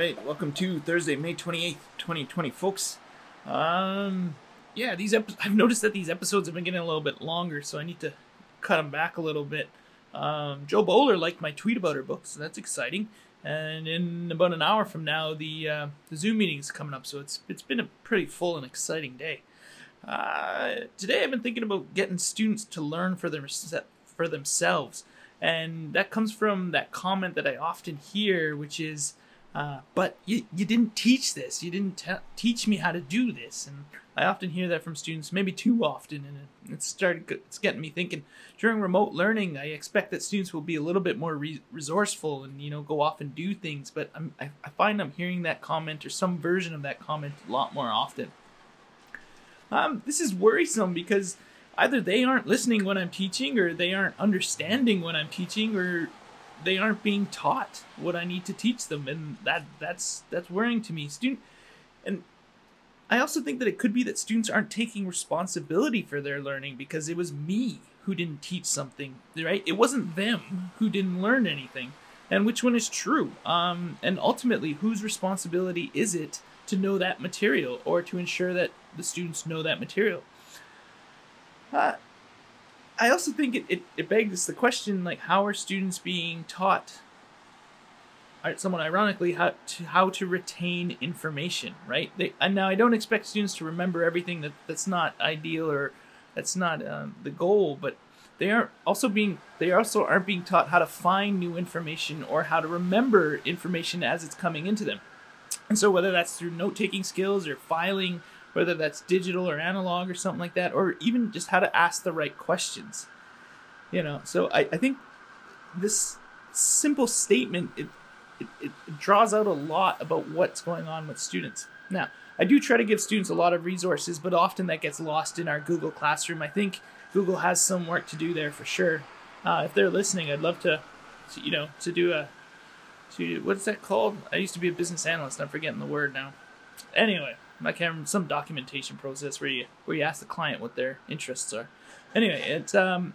right, welcome to Thursday, May 28th, 2020, folks. Um, yeah, these ep- I've noticed that these episodes have been getting a little bit longer, so I need to cut them back a little bit. Um, Jo Boaler liked my tweet about her book, so that's exciting. And in about an hour from now, the uh, the Zoom meeting is coming up, so it's it's been a pretty full and exciting day. Uh, today, I've been thinking about getting students to learn for their for themselves, and that comes from that comment that I often hear, which is, uh, "But you you didn't teach this. You didn't te- teach me how to do this." And I often hear that from students, maybe too often, and it, started it's getting me thinking. During remote learning, I expect that students will be a little bit more re- resourceful and you know go off and do things. But I'm, I, I find I'm hearing that comment or some version of that comment a lot more often. Um, this is worrisome because either they aren't listening when I'm teaching, or they aren't understanding when I'm teaching, or they aren't being taught what I need to teach them, and that that's that's worrying to me. Student, and I also think that it could be that students aren't taking responsibility for their learning because it was me who didn't teach something, right? It wasn't them who didn't learn anything. And which one is true? Um, and ultimately, whose responsibility is it to know that material or to ensure that the students know that material? Uh, I also think it, it, it begs the question like, how are students being taught somewhat ironically how to how to retain information right? They, and now i don't expect students to remember everything that that's not ideal or that's not um, the goal but they aren't also being they also aren't being taught how to find new information or how to remember information as it's coming into them. And so whether that's through note-taking skills or filing whether that's digital or analog or something like that or even just how to ask the right questions you know so i, I think this simple statement it, it, it draws out a lot about what's going on with students. Now, I do try to give students a lot of resources, but often that gets lost in our Google Classroom. I think Google has some work to do there for sure. Uh, if they're listening, I'd love to, to, you know, to do a, to what's that called? I used to be a business analyst. I'm forgetting the word now. Anyway, I can't remember some documentation process where you where you ask the client what their interests are. Anyway, it's um,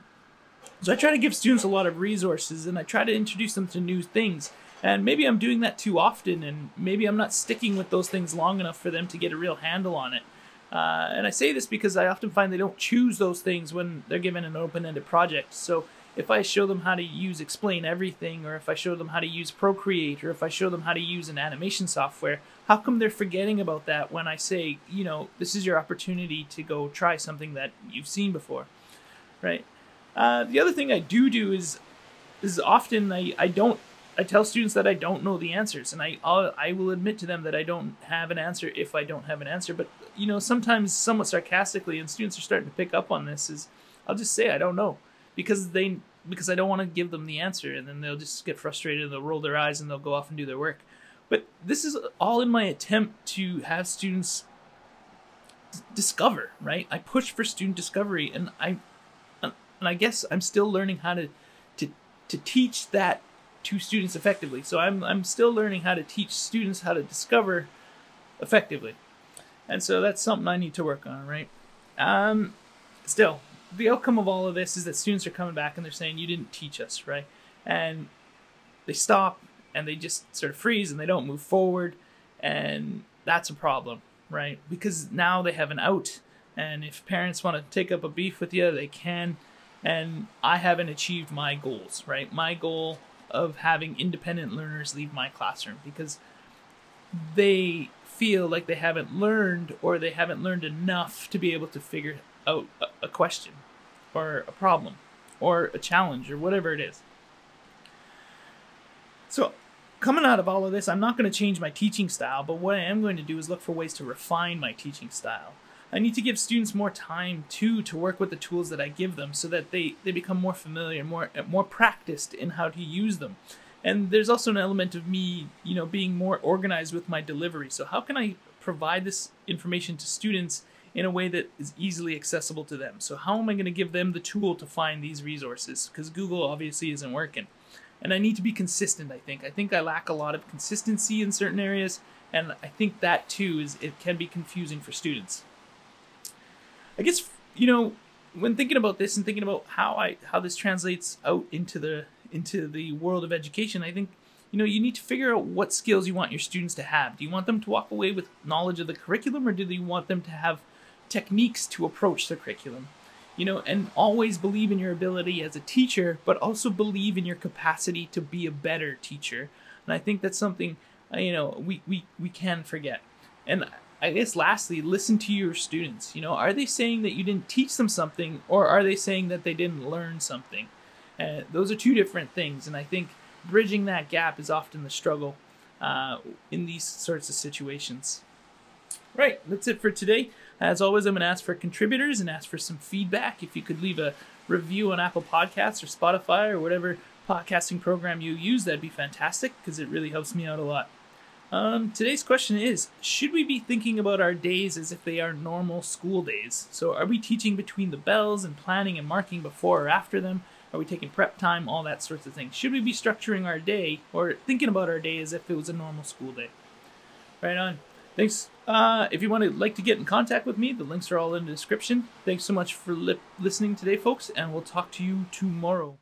so I try to give students a lot of resources, and I try to introduce them to new things. And maybe I'm doing that too often, and maybe I'm not sticking with those things long enough for them to get a real handle on it. Uh, and I say this because I often find they don't choose those things when they're given an open ended project. So if I show them how to use Explain Everything, or if I show them how to use Procreate, or if I show them how to use an animation software, how come they're forgetting about that when I say, you know, this is your opportunity to go try something that you've seen before, right? Uh, the other thing I do do is is often I, I don't I tell students that I don't know the answers, and I I'll, I will admit to them that I don't have an answer if I don't have an answer. But you know, sometimes somewhat sarcastically, and students are starting to pick up on this. Is I'll just say I don't know because they because I don't want to give them the answer, and then they'll just get frustrated and they'll roll their eyes and they'll go off and do their work. But this is all in my attempt to have students d- discover. Right? I push for student discovery, and I and I guess I'm still learning how to to to teach that to students effectively. So I'm I'm still learning how to teach students how to discover effectively. And so that's something I need to work on, right? Um still, the outcome of all of this is that students are coming back and they're saying you didn't teach us, right? And they stop and they just sort of freeze and they don't move forward and that's a problem, right? Because now they have an out and if parents want to take up a beef with you, they can and I haven't achieved my goals, right? My goal of having independent learners leave my classroom because they feel like they haven't learned or they haven't learned enough to be able to figure out a, question or a problem or a challenge or whatever it is. So, coming out of all of this, I'm not going to change my teaching style, but what I am going to do is look for ways to refine my teaching style. I need to give students more time too to work with the tools that I give them so that they, they become more familiar, more more practiced in how to use them. And there's also an element of me, you know, being more organized with my delivery. So how can I provide this information to students in a way that is easily accessible to them? So how am I going to give them the tool to find these resources? Because Google obviously isn't working. And I need to be consistent, I think. I think I lack a lot of consistency in certain areas, and I think that too is it can be confusing for students. I guess you know when thinking about this and thinking about how I how this translates out into the into the world of education, I think you know, you need to figure out what skills you want your students to have. Do you want them to walk away with knowledge of the curriculum or do you want them to have techniques to approach the curriculum? You know, and always believe in your ability as a teacher, but also believe in your capacity to be a better teacher. And I think that's something, uh, you know, we, we, we can forget. And I guess lastly, listen to your students. You know, are they saying that you didn't teach them something or are they saying that they didn't learn something? Uh, those are two different things. And I think bridging that gap is often the struggle uh, in these sorts of situations. Right, that's it for today. As always, I'm going to ask for contributors and ask for some feedback. If you could leave a review on Apple Podcasts or Spotify or whatever podcasting program you use, that'd be fantastic because it really helps me out a lot. Um, today's question is Should we be thinking about our days as if they are normal school days? So, are we teaching between the bells and planning and marking before or after them? Are we taking prep time? All that sorts of things. Should we be structuring our day or thinking about our day as if it was a normal school day? Right on. Thanks. Uh, if you want to like to get in contact with me, the links are all in the description. Thanks so much for li- listening today, folks, and we'll talk to you tomorrow.